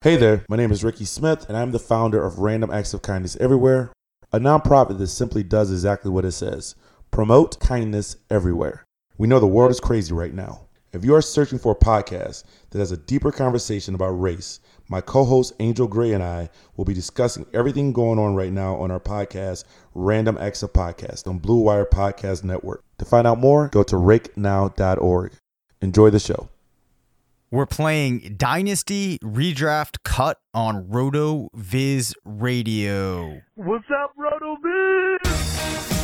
Hey there, my name is Ricky Smith, and I'm the founder of Random Acts of Kindness Everywhere, a nonprofit that simply does exactly what it says promote kindness everywhere. We know the world is crazy right now. If you are searching for a podcast that has a deeper conversation about race, my co host Angel Gray and I will be discussing everything going on right now on our podcast, Random Acts of Podcast, on Blue Wire Podcast Network. To find out more, go to rakenow.org. Enjoy the show. We're playing Dynasty Redraft Cut on RotoViz Radio. What's up, RotoViz?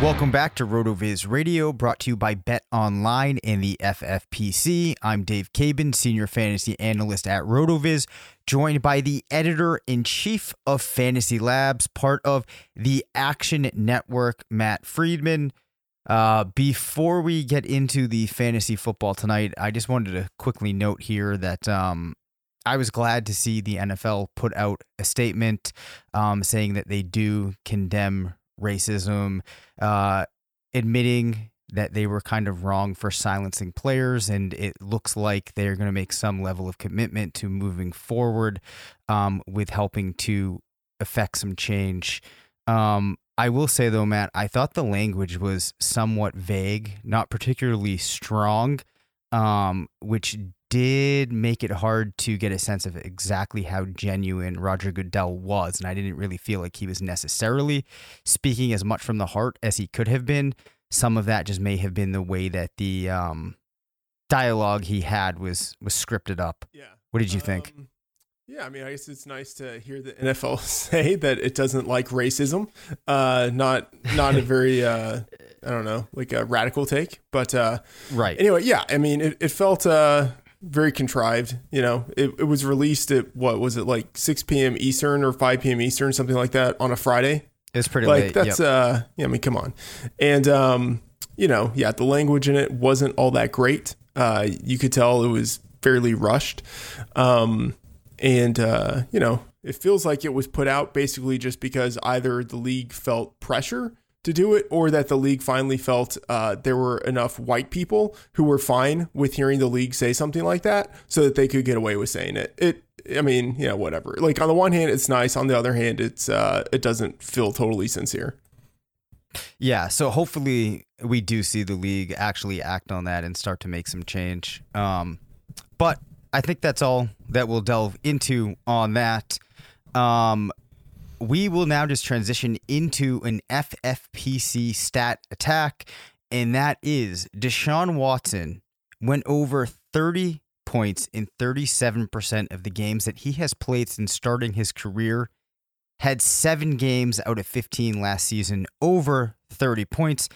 Welcome back to RotoViz Radio, brought to you by Bet Online and the FFPC. I'm Dave Caban, Senior Fantasy Analyst at RotoViz, joined by the Editor in Chief of Fantasy Labs, part of the Action Network, Matt Freedman. Uh, before we get into the fantasy football tonight, I just wanted to quickly note here that um, I was glad to see the NFL put out a statement um, saying that they do condemn racism, uh, admitting that they were kind of wrong for silencing players, and it looks like they're going to make some level of commitment to moving forward um, with helping to affect some change. Um, I will say though, Matt, I thought the language was somewhat vague, not particularly strong, um, which did make it hard to get a sense of exactly how genuine Roger Goodell was. And I didn't really feel like he was necessarily speaking as much from the heart as he could have been. Some of that just may have been the way that the um, dialogue he had was was scripted up. Yeah. What did you think? Um, yeah, I mean, I guess it's nice to hear the NFL say that it doesn't like racism. Uh, not not a very uh, I don't know, like a radical take, but uh, Right. anyway, yeah. I mean, it, it felt uh, very contrived. You know, it, it was released at what was it like 6 p.m. Eastern or 5 p.m. Eastern, something like that, on a Friday. It's pretty like late. that's yep. uh, yeah. I mean, come on, and um, you know, yeah, the language in it wasn't all that great. Uh, you could tell it was fairly rushed. Um, and uh, you know it feels like it was put out basically just because either the league felt pressure to do it or that the league finally felt uh, there were enough white people who were fine with hearing the league say something like that so that they could get away with saying it it i mean yeah whatever like on the one hand it's nice on the other hand it's uh, it doesn't feel totally sincere Yeah, so hopefully we do see the league actually act on that and start to make some change. Um, but I think that's all that we'll delve into on that. Um, we will now just transition into an FFPC stat attack, and that is Deshaun Watson went over 30 points in 37% of the games that he has played since starting his career. Had seven games out of 15 last season over 30 points.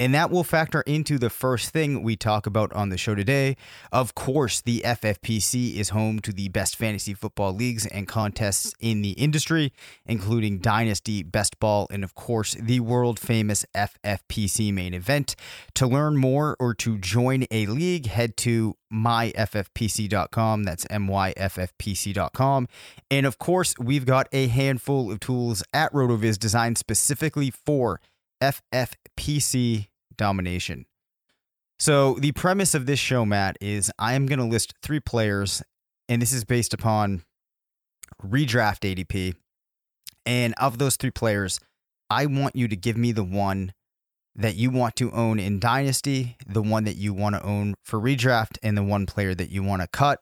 And that will factor into the first thing we talk about on the show today. Of course, the FFPC is home to the best fantasy football leagues and contests in the industry, including Dynasty, Best Ball, and of course, the world famous FFPC main event. To learn more or to join a league, head to myffpc.com. That's myffpc.com. And of course, we've got a handful of tools at RotoViz designed specifically for FFPC domination. So, the premise of this show, Matt, is I am going to list three players, and this is based upon redraft ADP. And of those three players, I want you to give me the one that you want to own in Dynasty, the one that you want to own for redraft, and the one player that you want to cut.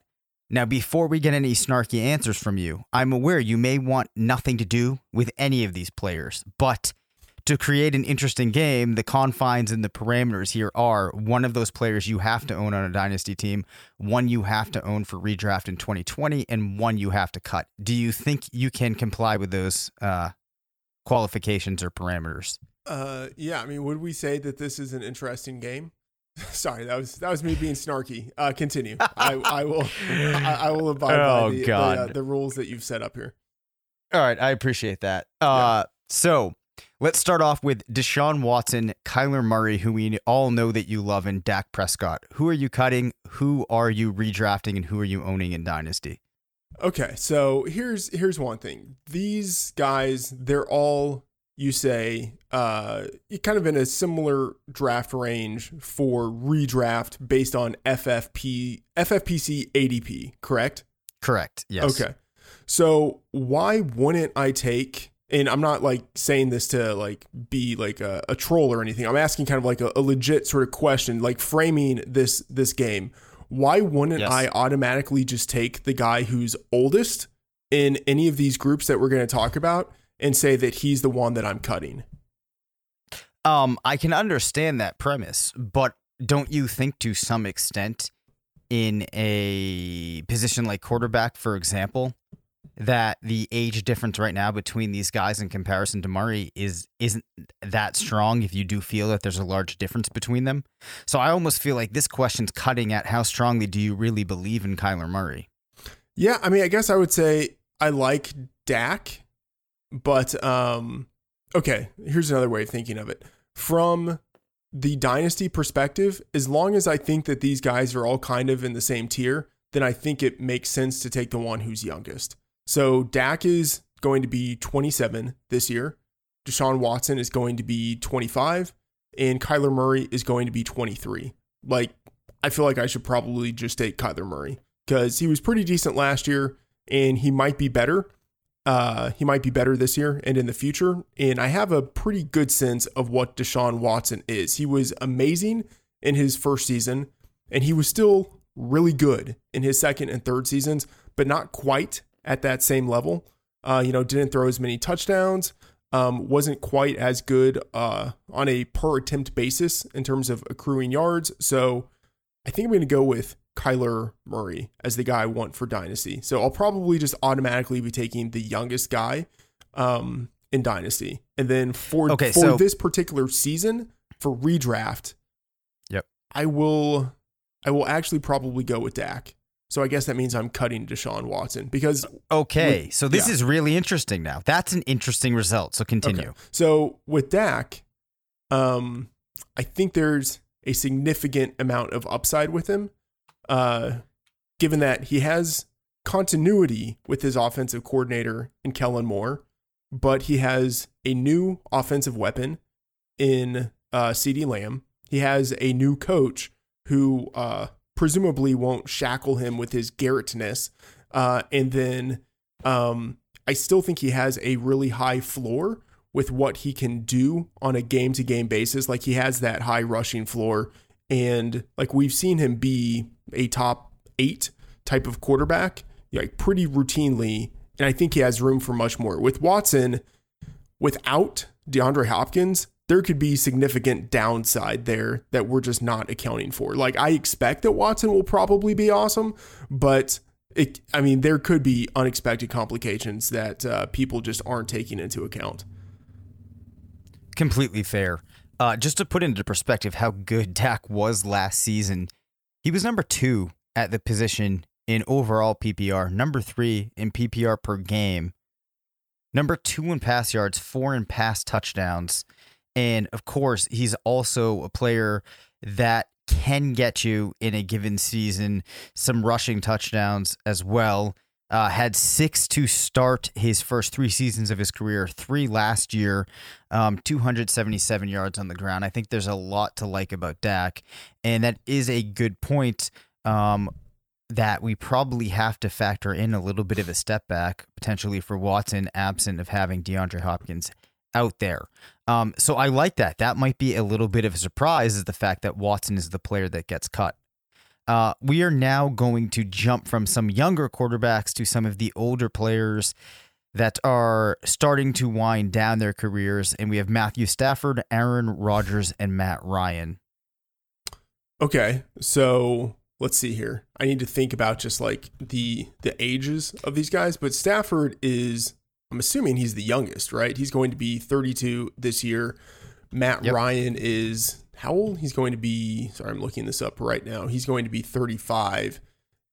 Now, before we get any snarky answers from you, I'm aware you may want nothing to do with any of these players, but to create an interesting game, the confines and the parameters here are one of those players you have to own on a dynasty team, one you have to own for redraft in 2020, and one you have to cut. Do you think you can comply with those uh, qualifications or parameters? uh, yeah i mean would we say that this is an interesting game Sorry, that was that was me being snarky. Uh, continue. I, I will I, I will abide Oh, by the. The, uh, the rules that you've set up here. All right, I appreciate that. Uh, So let's start off with Deshaun Watson, Kyler Murray, who we all know that you love, and Dak Prescott. Who are you cutting? Who are you redrafting? And who are you owning in Dynasty? Okay, so here's here's one thing. These guys, they're all you say uh kind of in a similar draft range for redraft based on FFP FFPC ADP, correct? Correct. Yes. Okay. So why wouldn't I take and I'm not like saying this to like be like a, a troll or anything. I'm asking kind of like a, a legit sort of question, like framing this this game. Why wouldn't Yes. I automatically just take the guy who's oldest in any of these groups that we're going to talk about and say that he's the one that I'm cutting? Um, I can understand that premise, but don't you think to some extent in a position like quarterback, for example, that the age difference right now between these guys in comparison to Murray is isn't that strong if you do feel that there's a large difference between them. So I almost feel like this question's cutting at how strongly do you really believe in Kyler Murray? Yeah, I mean, I guess I would say I like Dak, but um, okay. Here's another way of thinking of it from the dynasty perspective. As long as I think that these guys are all kind of in the same tier, then I think it makes sense to take the one who's youngest. So Dak is going to be 27 this year. Deshaun Watson is going to be 25, and Kyler Murray is going to be 23. Like, I feel like I should probably just take Kyler Murray because he was pretty decent last year and he might be better. Uh, he might be better this year and in the future. And I have a pretty good sense of what Deshaun Watson is. He was amazing in his first season, and he was still really good in his second and third seasons, but not quite at that same level. Uh, you know, didn't throw as many touchdowns, um, wasn't quite as good uh, on a per attempt basis in terms of accruing yards. So I think I'm going to go with Kyler Murray as the guy I want for Dynasty. So I'll probably just automatically be taking the youngest guy um, in Dynasty. And then for, Okay, for so- this particular season, for redraft, Yep. I will I will actually probably go with Dak. So I guess that means I'm cutting Deshaun Watson because Okay, With- so this yeah. is really interesting now. That's an interesting result. So continue. Okay. So with Dak, um, I think there's a significant amount of upside with him, uh, given that he has continuity with his offensive coordinator in Kellen Moore, but he has a new offensive weapon in uh, CeeDee Lamb. He has a new coach who uh, presumably won't shackle him with his Garrettness, uh, and then um, I still think he has a really high floor with what he can do on a game to game basis. Like he has that high rushing floor. And like we've seen him be a top eight type of quarterback, like pretty routinely. And I think he has room for much more. With Watson, without DeAndre Hopkins, there could be significant downside there that we're just not accounting for. Like I expect that Watson will probably be awesome, but it, I mean, there could be unexpected complications that uh, people just aren't taking into account. Completely fair. Uh, just to put into perspective how good Dak was last season, he was number two at the position in overall PPR, number three in PPR per game, number two in pass yards, four in pass touchdowns. And of course, he's also a player that can get you in a given season some rushing touchdowns as well. Uh, had six to start his first three seasons of his career, three last year, um, 277 yards on the ground. I think there's a lot to like about Dak, and that is a good point. Um, that we probably have to factor in a little bit of a step back potentially for Watson, absent of having DeAndre Hopkins out there. Um, so I like that. That might be a little bit of a surprise, is the fact that Watson is the player that gets cut. Uh, we are now going to jump from some younger quarterbacks to some of the older players that are starting to wind down their careers. And we have Matthew Stafford, Aaron Rodgers, and Matt Ryan. Okay, so let's see here. I need to think about just like the the ages of these guys, but Stafford is I'm assuming he's the youngest, right? He's going to be 32 this year. Matt Yep. Ryan is how old? He's going to be sorry, I'm looking this up right now. He's going to be 35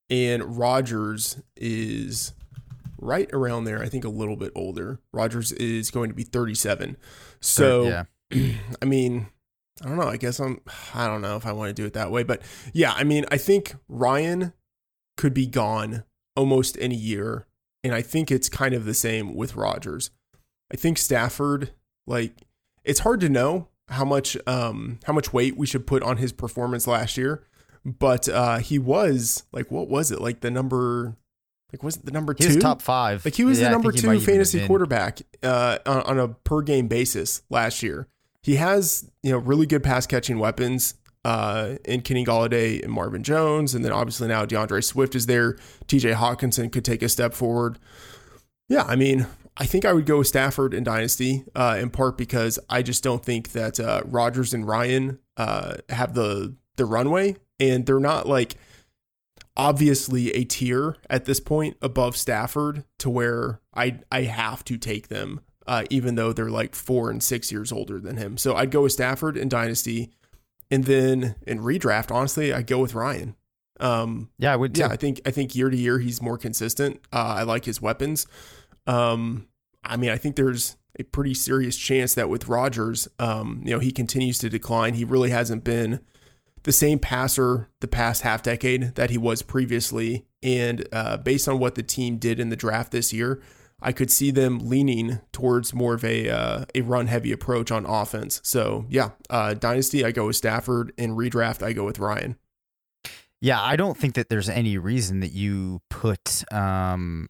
and Rodgers is right around there, I think a little bit older. Rodgers is going to be 37. So yeah. I mean, I don't know. I guess I'm. I don't know if I want to do it that way, but yeah. I mean, I think Ryan could be gone almost any year. And I think it's kind of the same with Rodgers. I think Stafford, like, it's hard to know how much um how much weight we should put on his performance last year. But uh he was like what was it? Like the number like was it the number He two? was top five. Like he was Yeah, the number think he might two fantasy quarterback uh, on, on a per game basis last year. He has you know really good pass catching weapons uh, in Kenny Golladay and Marvin Jones, and then obviously now DeAndre Swift is there. T.J. Hockenson could take a step forward. Yeah, I mean, I think I would go with Stafford and Dynasty uh, in part because I just don't think that uh, Rodgers and Ryan uh, have the the runway, and they're not like obviously a tier at this point above Stafford to where I I have to take them, uh, even though they're like four and six years older than him. So I'd go with Stafford and Dynasty, and then in redraft, honestly, I'd go with Ryan. Um, Yeah, I would too. yeah, I think I think year to year he's more consistent. Uh, I like his weapons. Um, I mean, I think there's a pretty serious chance that with Rodgers, um, you know, he continues to decline. He really hasn't been the same passer the past half decade that he was previously. And uh, based on what the team did in the draft this year, I could see them leaning towards more of a uh, a run heavy approach on offense. So yeah, uh, dynasty I go with Stafford, and redraft I go with Ryan. Yeah, I don't think that there's any reason that you put um,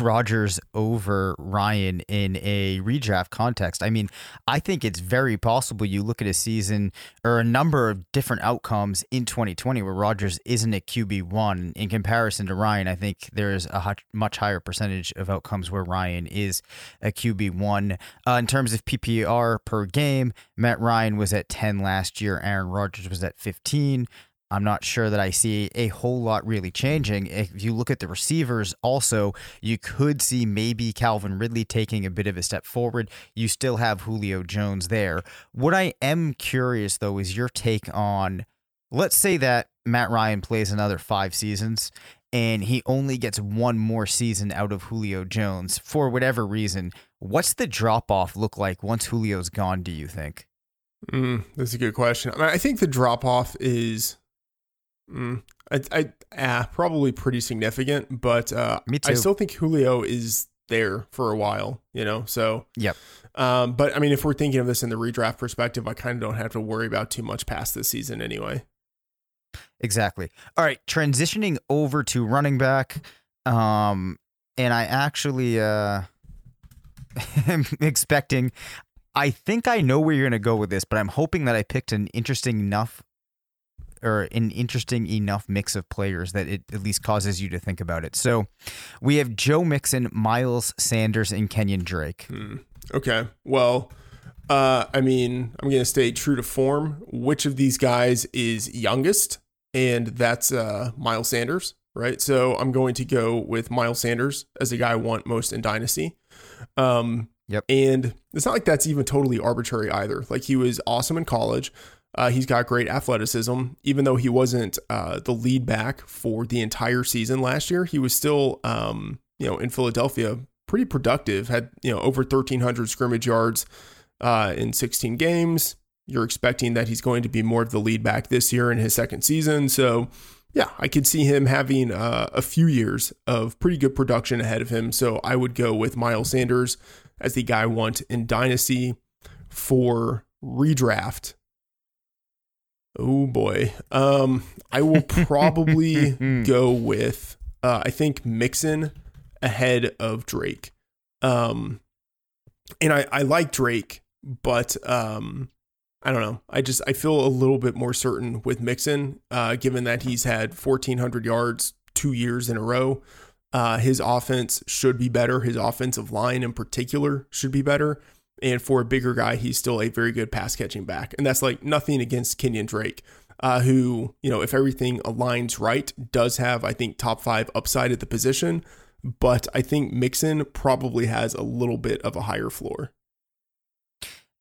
Rodgers over Ryan in a redraft context. I mean, I think it's very possible you look at a season or a number of different outcomes in 2020 where Rodgers isn't a QB1 in comparison to Ryan. I think there's a much higher percentage of outcomes where Ryan is a QB1. Uh, in terms of PPR per game, Matt Ryan was at 10 last year, Aaron Rodgers was at 15. I'm not sure that I see a whole lot really changing. If you look at the receivers, also, you could see maybe Calvin Ridley taking a bit of a step forward. You still have Julio Jones there. What I am curious, though, is your take on let's say that Matt Ryan plays another five seasons and he only gets one more season out of Julio Jones for whatever reason. What's the drop off look like once Julio's gone, do you think? Mm, that's a good question. I, think the drop off is, mm, I, I ah, probably pretty significant, but uh, Me too. I still think Julio is there for a while. You know, so Yep. Um, but I mean, if we're thinking of this in the redraft perspective, I kind of don't have to worry about too much past this season anyway. Exactly. All right, transitioning over to running back. Um and I actually uh am expecting I think I know where you're going to go with this, but I'm hoping that I picked an interesting enough or an interesting enough mix of players that it at least causes you to think about it. So, we have Joe Mixon, Miles Sanders and Kenyon Drake. Hmm. Okay. Well, uh, I mean, I'm going to stay true to form. Which of these guys is youngest? And that's uh, Miles Sanders, right? So I'm going to go with Miles Sanders as the guy I want most in Dynasty. Um, Yep. And it's not like that's even totally arbitrary either. Like he was awesome in college. Uh, he's got great athleticism. Even though he wasn't uh, the lead back for the entire season last year, he was still, um, you know, in Philadelphia, pretty productive. Had you know over 1,300 scrimmage yards uh, in 16 games. You're expecting that he's going to be more of the lead back this year in his second season. So, yeah, I could see him having uh, a few years of pretty good production ahead of him. So I would go with Miles Sanders as the guy I want in Dynasty for redraft. Oh boy. Um, I will probably go with uh, I think Mixon ahead of Drake. Um, and I, I like Drake, but um, I don't know. I just I feel a little bit more certain with Mixon, uh, given that he's had 1,400 yards two years in a row. Uh, his offense should be better. His offensive line in particular should be better. And for a bigger guy, he's still a very good pass catching back. And that's like nothing against Kenyon Drake, uh, who, you know, if everything aligns right, does have, I think, top five upside at the position. But I think Mixon probably has a little bit of a higher floor.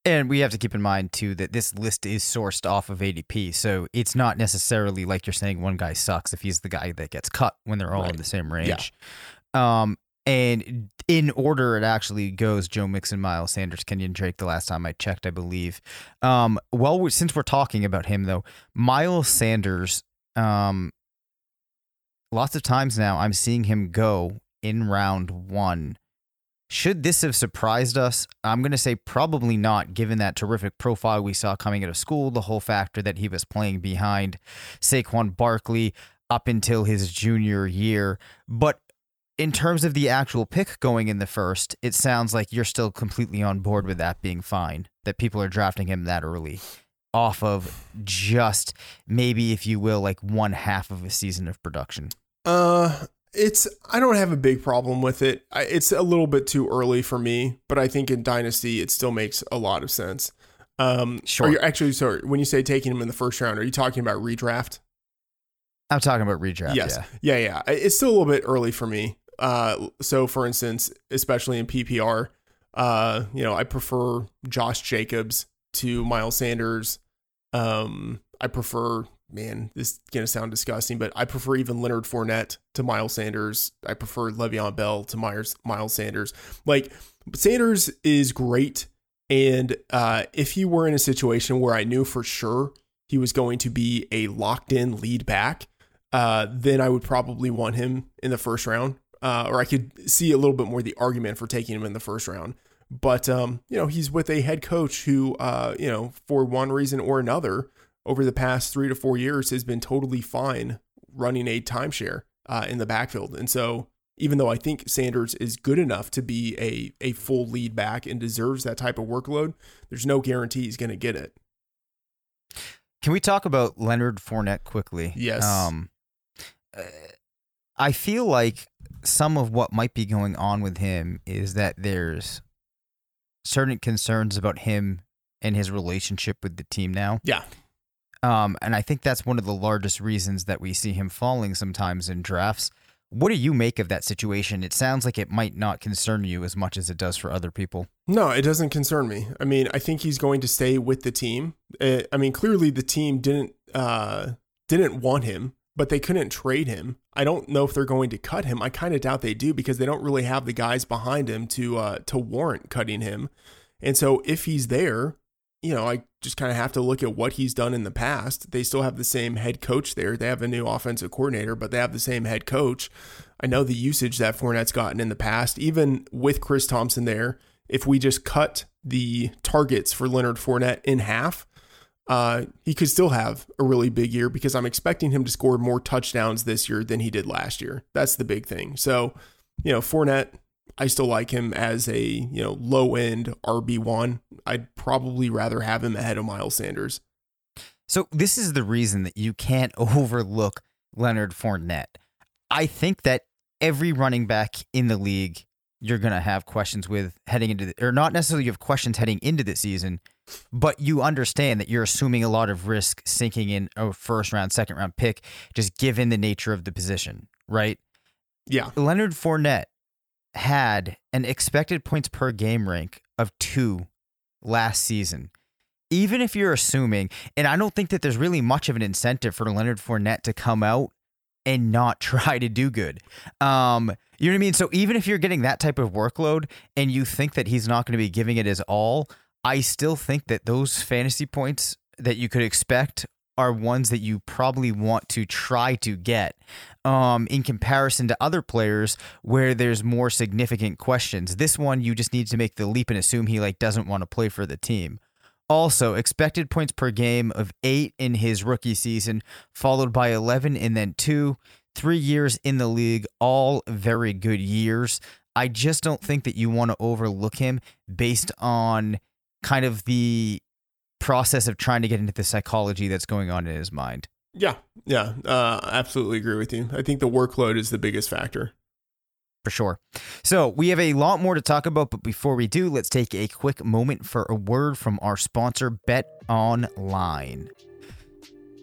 And we have to keep in mind too that this list is sourced off of ADP, so it's not necessarily like you're saying one guy sucks if he's the guy that gets cut when they're all in the same range. Um, and in order, it actually goes Joe Mixon, Miles Sanders, Kenyon Drake. The last time I checked, I believe. Um, well, we- since we're talking about him though, Miles Sanders, um, lots of times now I'm seeing him go in round one. Should this have surprised us? I'm going to say probably not, given that terrific profile we saw coming out of school, the whole factor that he was playing behind Saquon Barkley up until his junior year. But in terms of the actual pick going in the first, it sounds like you're still completely on board with that being fine, that people are drafting him that early off of just maybe, if you will, like one half of a season of production. Uh, it's I don't have a big problem with it. I, it's a little bit too early for me, but I think in Dynasty it still makes a lot of sense. Um, Sure. Are you actually sorry when you say taking him in the first round? Are you talking about redraft? I'm talking about redraft. yes. Yeah. Yeah. yeah, It's still a little bit early for me. Uh, so for instance, especially in PPR, uh, you know, I prefer Josh Jacobs to Miles Sanders. Um, I prefer, man, this is gonna sound disgusting, but I prefer even Leonard Fournette to Miles Sanders. I prefer Le'Veon Bell to Myers, Miles Sanders. Like Sanders is great, and uh, if he were in a situation where I knew for sure he was going to be a locked in lead back, uh, then I would probably want him in the first round, uh, or I could see a little bit more the argument for taking him in the first round. But um, you know, he's with a head coach who, uh, you know, for one reason or another, over the past three to four years, has been totally fine running a timeshare uh, in the backfield. And so, even though I think Sanders is good enough to be a a full lead back and deserves that type of workload, there's no guarantee he's going to get it. Can we talk about Leonard Fournette quickly? Yes. Um, uh, I feel like some of what might be going on with him is that there's certain concerns about him and his relationship with the team now. Yeah. Um, and I think that's one of the largest reasons that we see him falling sometimes in drafts. What do you make of that situation? It sounds like it might not concern you as much as it does for other people. No, it doesn't concern me. I mean, I think he's going to stay with the team. Uh, I mean, clearly the team didn't uh, didn't want him, but they couldn't trade him. I don't know if they're going to cut him. I kind of doubt they do because they don't really have the guys behind him to uh, to warrant cutting him. And so if he's there, you know, I just kind of have to look at what he's done in the past. They still have the same head coach there. They have a new offensive coordinator, but they have the same head coach. I know the usage that Fournette's gotten in the past, even with Chris Thompson there. If we just cut the targets for Leonard Fournette in half, uh, he could still have a really big year because I'm expecting him to score more touchdowns this year than he did last year. That's the big thing. So, you know, Fournette, I still like him as a you know low end RB one. I'd probably rather have him ahead of Miles Sanders. So this is the reason that you can't overlook Leonard Fournette. I think that every running back in the league you're going to have questions with heading into the, or not necessarily you have questions heading into the season, but you understand that you're assuming a lot of risk sinking in a first round, second round pick just given the nature of the position, right? Yeah, Leonard Fournette had an expected points per game rank of two last season. Even if you're assuming, and I don't think that there's really much of an incentive for Leonard Fournette to come out and not try to do good. Um, you know what I mean? So even if you're getting that type of workload and you think that he's not going to be giving it his all, I still think that those fantasy points that you could expect are ones that you probably want to try to get um, in comparison to other players where there's more significant questions. This one, you just need to make the leap and assume he like doesn't want to play for the team. Also, expected points per game of eight in his rookie season, followed by 11 and then two. Three years in the league, all very good years. I just don't think that you want to overlook him based on kind of the process of trying to get into the psychology that's going on in his mind. yeah, yeah. Uh, absolutely agree with you. I think the workload is the biggest factor. for sure. So we have a lot more to talk about, but before we do, let's take a quick moment for a word from our sponsor, Bet Online.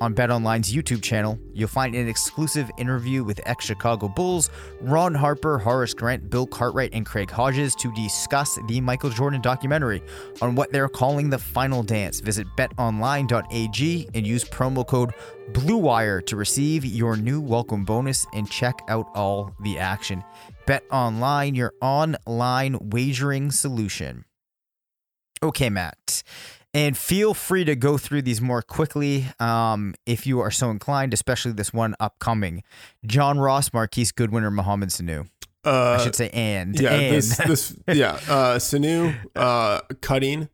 on BetOnline's YouTube channel, you'll find an exclusive interview with ex Chicago Bulls, Ron Harper, Horace Grant, Bill Cartwright, and Craig Hodges to discuss the Michael Jordan documentary on what they're calling the final dance. Visit betonline.ag and use promo code BLUEWIRE to receive your new welcome bonus and check out all the action. Bet Online, your online wagering solution. Okay, Matt. And feel free to go through these more quickly um, if you are so inclined, especially this one upcoming. John Ross, Marquise Goodwin, or Mohamed Sanu. Uh, I should say and. yeah, and. this, this, yeah, uh, Sanu, uh, cutting,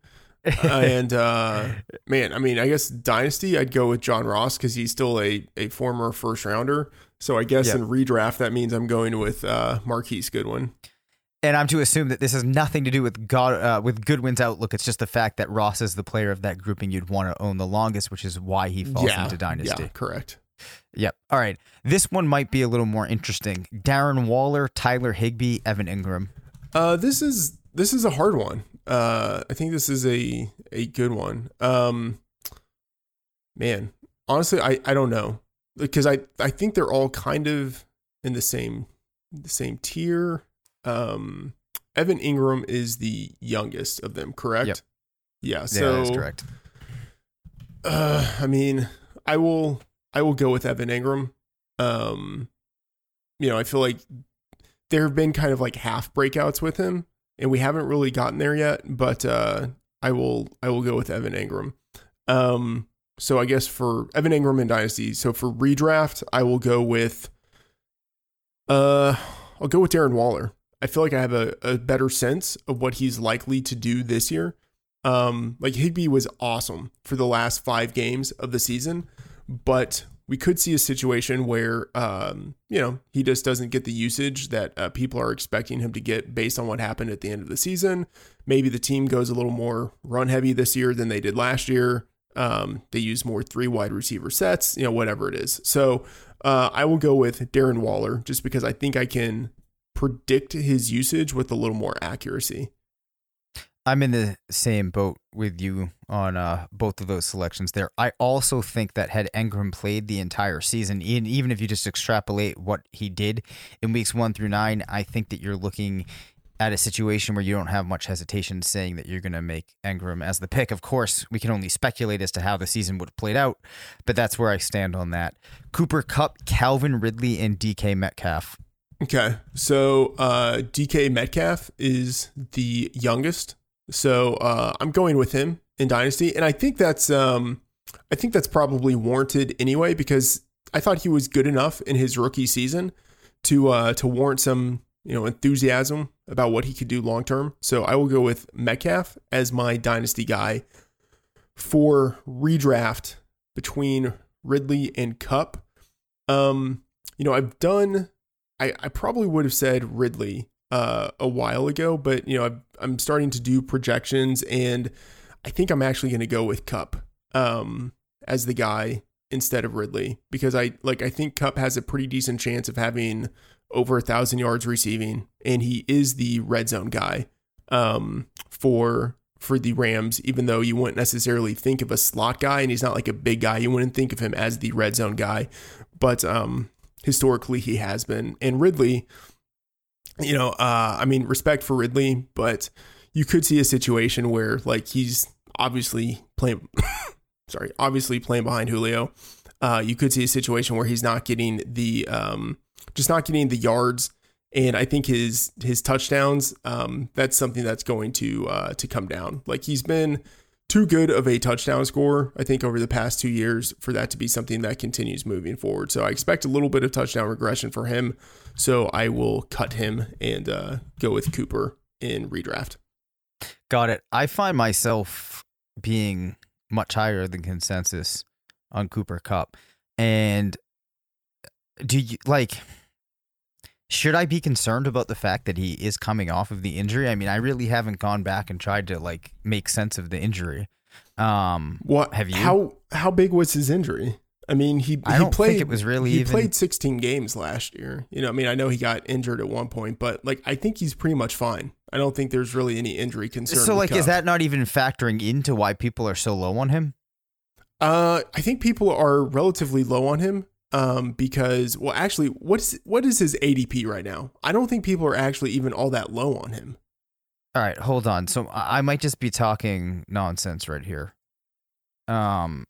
and uh, man, I mean, I guess dynasty, I'd go with John Ross because he's still a a former first rounder. So I guess Yep. in redraft, that means I'm going with uh, Marquise Goodwin. And I'm to assume that this has nothing to do with God uh, with Goodwin's outlook. It's just the fact that Ross is the player of that grouping you'd want to own the longest, which is why he falls yeah, into dynasty. yeah, correct. Yep. All right. This one might be a little more interesting. Darren Waller, Tyler Higbee, Evan Engram. Uh, this is this is a hard one. Uh, I think this is a a good one. Um, man, honestly, I I don't know because I I think they're all kind of in the same the same tier. Um, Evan Engram is the youngest of them, correct? Yep. Yeah. Yeah, So that's correct. uh, I mean, I will I will go with Evan Engram. Um, you know, I feel like there have been kind of like half breakouts with him, and we haven't really gotten there yet. But uh, I will I will go with Evan Engram. Um, so I guess for Evan Engram and Dynasty, so for redraft, I will go with uh, I'll go with Darren Waller. I feel like I have a, a better sense of what he's likely to do this year. Um, like Higbee was awesome for the last five games of the season, but we could see a situation where, um, you know, he just doesn't get the usage that uh, people are expecting him to get based on what happened at the end of the season. Maybe the team goes a little more run heavy this year than they did last year. Um, they use more three wide receiver sets, you know, whatever it is. So uh, I will go with Darren Waller just because I think I can predict his usage with a little more accuracy. I'm in the same boat with you on uh, both of those selections there. I also think that had Engram played the entire season, and even if you just extrapolate what he did in weeks one through nine, I think that you're looking at a situation where you don't have much hesitation saying that you're going to make Engram as the pick. Of course, we can only speculate as to how the season would have played out, but that's where I stand on that. Cooper Kupp, Calvin Ridley, and DK Metcalf. Okay. So uh, DK Metcalf is the youngest. So uh, I'm going with him in Dynasty. And I think that's um, I think that's probably warranted anyway, because I thought he was good enough in his rookie season to uh, to warrant some, you know, enthusiasm about what he could do long term. So I will go with Metcalf as my dynasty guy for redraft between Ridley and Kupp. Um, you know, I've done I, I probably would have said Ridley uh, a while ago, but you know I've, I'm starting to do projections, and I think I'm actually going to go with Kupp um, as the guy instead of Ridley because I like I think Kupp has a pretty decent chance of having over a thousand yards receiving, and he is the red zone guy um, for for the Rams. Even though you wouldn't necessarily think of a slot guy, and he's not like a big guy, you wouldn't think of him as the red zone guy, but um, historically he has been. And Ridley, you know, uh, I mean, respect for Ridley, but you could see a situation where like he's obviously playing, sorry, obviously playing behind Julio. Uh, you could see a situation where he's not getting the, um, just not getting the yards. And I think his his touchdowns, um, that's something that's going to uh, to come down. Like he's been too good of a touchdown scorer, I think, over the past two years for that to be something that continues moving forward. So I expect a little bit of touchdown regression for him. So I will cut him and uh, go with Cooper in redraft. Got it. I find myself being much higher than consensus on Cooper Kupp. And do you like should I be concerned about the fact that he is coming off of the injury? I mean, I really haven't gone back and tried to like make sense of the injury. Um What Have you? How how big was his injury? I mean, he I he don't played. think it was really he even played 16 games last year. You know, I mean, I know he got injured at one point, but like I think he's pretty much fine. I don't think there's really any injury concern. So like is that not even factoring into why people are so low on him? Uh, I think people are relatively low on him. Um, because well, actually, what's what is his ADP right now? I don't think people are actually even all that low on him. All right, hold on. So I might just be talking nonsense right here. Um,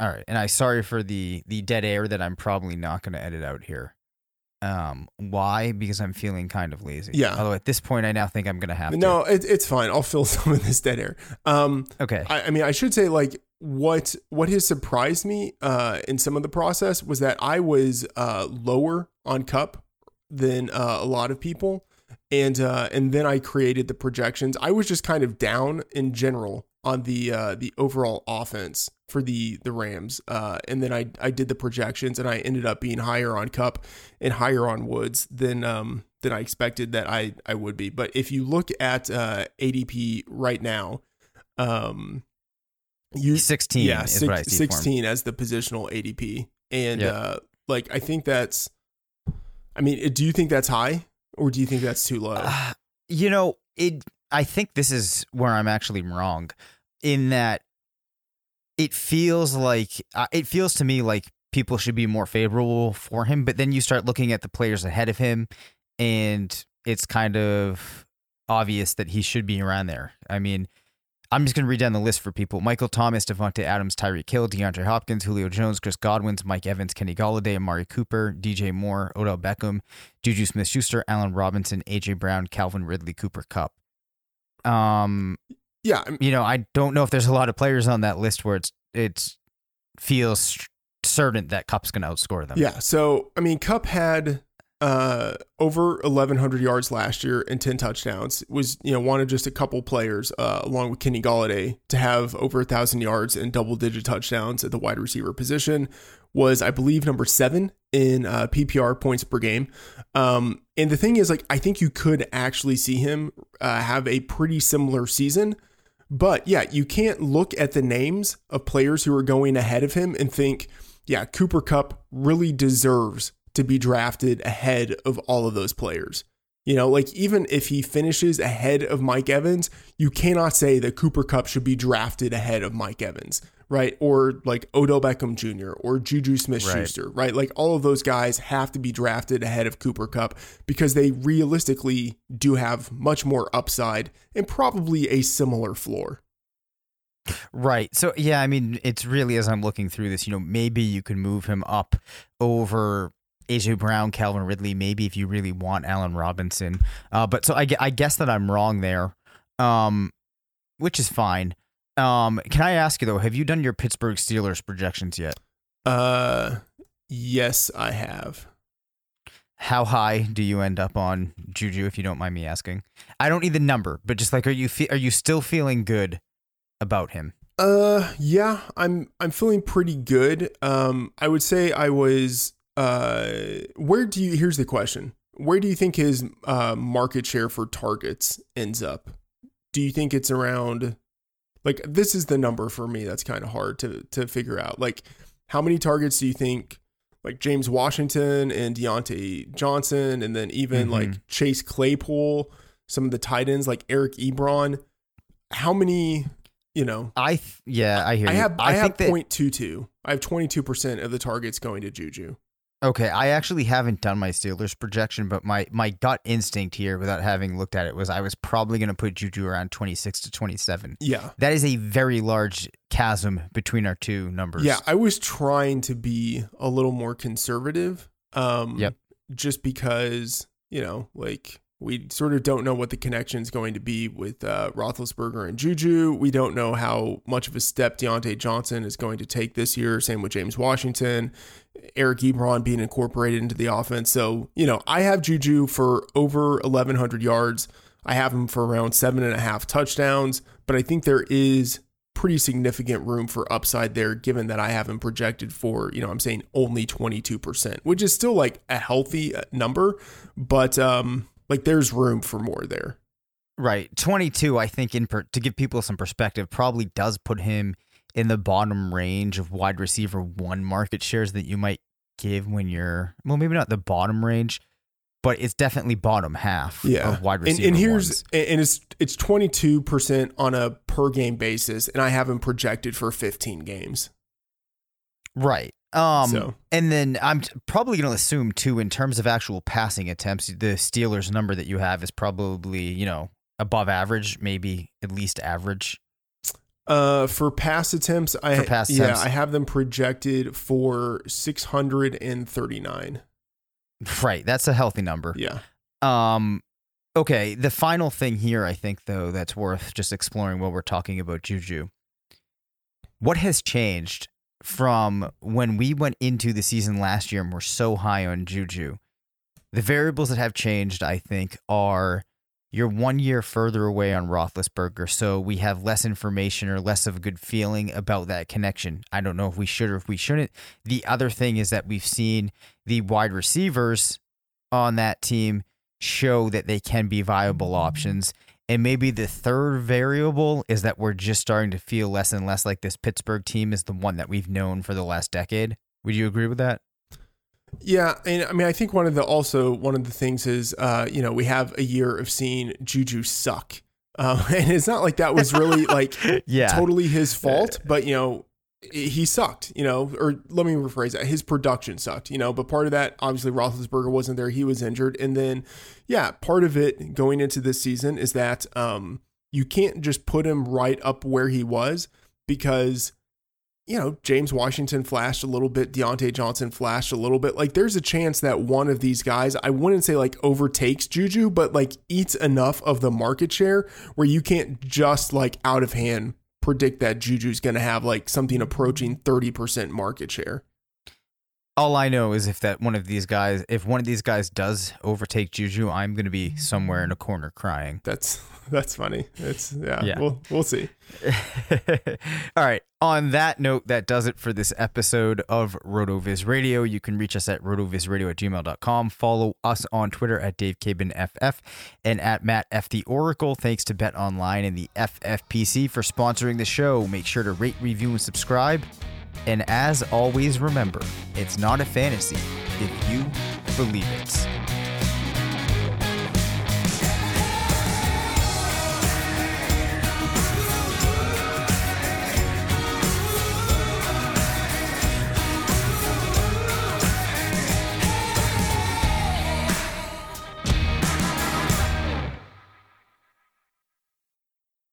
all right, and I sorry for the the dead air that I'm probably not going to edit out here. Um, why? Because I'm feeling kind of lazy. Yeah. Although at this point, I now think I'm going to have to. No, it, it's fine. I'll fill some of this dead air. Um, Okay. I, I mean, I should say like what what has surprised me uh, in some of the process was that I was uh, lower on Kupp than uh, a lot of people, and uh, and then I created the projections. I was just kind of down in general on the uh, the overall offense for the the Rams, uh, and then I I did the projections, and I ended up being higher on Kupp and higher on Woods than um than I expected that I I would be. But if you look at ADP right now, um, you 16 yeah, is six- what I see for him. 16 as the positional ADP. And Yeah. uh like I think that's I mean, do you think that's high or do you think that's too low? Uh, you know, it. I think this is where I'm actually wrong, in that it feels like uh, it feels to me like people should be more favorable for him, but then you start looking at the players ahead of him, and it's kind of obvious that he should be around there. I mean. I'm just going to read down the list for people. Michael Thomas, Davante Adams, Tyreek Hill, DeAndre Hopkins, Julio Jones, Chris Godwins, Mike Evans, Kenny Golladay, Amari Cooper, DJ Moore, Odell Beckham, Juju Smith Schuster, Allen Robinson, AJ Brown, Calvin Ridley, Cooper Kupp. Um, yeah, I'm- you know, I don't know if there's a lot of players on that list where it's it's feels certain that Kupp's going to outscore them. yeah. So I mean, Kupp had uh over 1100 yards last year and 10 touchdowns was you know one of just a couple players uh, along with Kenny Golladay to have over a thousand yards and double digit touchdowns at the wide receiver position was I believe number seven in uh, PPR points per game. Um and the thing is like I think you could actually see him uh, have a pretty similar season but yeah you can't look at the names of players who are going ahead of him and think yeah Cooper Kupp really deserves to be drafted ahead of all of those players. You know, like even if he finishes ahead of Mike Evans, you cannot say that Cooper Kupp should be drafted ahead of Mike Evans, right? Or like Odell Beckham Jr. or Juju Smith Schuster, right. right? Like all of those guys have to be drafted ahead of Cooper Kupp because they realistically do have much more upside and probably a similar floor. Right. So yeah, I mean, it's really as I'm looking through this, you know, maybe you can move him up over AJ Brown, Calvin Ridley, maybe if you really want Allen Robinson. Uh, but so I, I guess that I'm wrong there, um, which is fine. Um, can I ask you though, have you done your Pittsburgh Steelers projections yet? Uh, yes, I have. How high do you end up on Juju, if you don't mind me asking? I don't need the number, but just like, are you fe- are you still feeling good about him? Uh yeah, I'm I'm feeling pretty good. Um I would say I was uh where do you here's the question. Where do you think his uh market share for targets ends up? Do you think it's around like this is the number for me that's kind of hard to to figure out. Like how many targets do you think like James Washington and Diontae Johnson and then even Mhm. like Chase Claypool, some of the tight ends like Eric Ebron, how many, you know, I th- yeah, I hear I you. have I, think have that- point two two. I have twenty two percent of the targets going to Juju. Okay, I actually haven't done my Steelers projection, but my my gut instinct here, without having looked at it, was I was probably going to put Juju around twenty six to twenty seven. Yeah, That is a very large chasm between our two numbers. yeah. I was trying to be a little more conservative. Um, Yep. Just because you know, like we sort of don't know what the connection is going to be with uh, Roethlisberger and Juju. We don't know how much of a step Diontae Johnson is going to take this year. Same with James Washington, Eric Ebron being incorporated into the offense. So you know, I have Juju for over eleven hundred yards. I have him for around seven and a half touchdowns, but I think there is pretty significant room for upside there, given that I have him projected for, you know, I'm saying only 22%, which is still like a healthy uh, number, but um, like there's room for more there. right. Twenty two, I think, in per- to give people some perspective, probably does put him in the bottom range of wide receiver one market shares that you might give when you're well, maybe not the bottom range. but it's definitely bottom half Yeah, of wide and, and here's ones. and it's it's 22 percent on a per game basis, and I have him projected for 15 games. right. Um, So- and then I'm t- probably going to assume too, in terms of actual passing attempts, the Steelers number that you have is probably you know above average, maybe at least average. Uh, for pass attempts, I For pass yeah, attempts. I have them projected for 639. Right. That's a healthy number. Yeah. Um, okay. The final thing here, I think, though, that's worth just exploring while we're talking about Juju. What has changed from when we went into the season last year and we're so high on Juju? The variables that have changed, I think, are you're one year further away on Roethlisberger, so we have less information or less of a good feeling about that connection. I don't know if we should or if we shouldn't. The other thing is that we've seen the wide receivers on that team show that they can be viable options. And maybe the third variable is that we're just starting to feel less and less like this Pittsburgh team is the one that we've known for the last decade. Would you agree with that? Yeah, and I mean, I think one of the also one of the things is, uh, you know, we have a year of seeing Juju suck, um, and it's not like that was really like Yeah. totally his fault, but you know, he sucked, you know, or let me rephrase that, his production sucked, you know, but part of that obviously Roethlisberger wasn't there, he was injured, and then yeah, part of it going into this season is that um, you can't just put him right up where he was because you know, James Washington flashed a little bit, Diontae Johnson flashed a little bit. Like, there's a chance that one of these guys, I wouldn't say like overtakes Juju, but like eats enough of the market share where you can't just like out of hand predict that Juju's going to have like something approaching 30% market share. All I know is if that one of these guys, if one of these guys does overtake Juju, I'm going to be somewhere in a corner crying. That's that's funny. It's yeah, Yeah. We'll we'll see. All right. On that note, that does it for this episode of RotoViz Radio. You can reach us at rotovizradio at gmail.com. Follow us on Twitter at DaveCabanFF and at Matt F. The Oracle. Thanks to Bet Online and the FFPC for sponsoring the show. Make sure to rate, review, and subscribe. And as always, remember, it's not a fantasy if you believe it.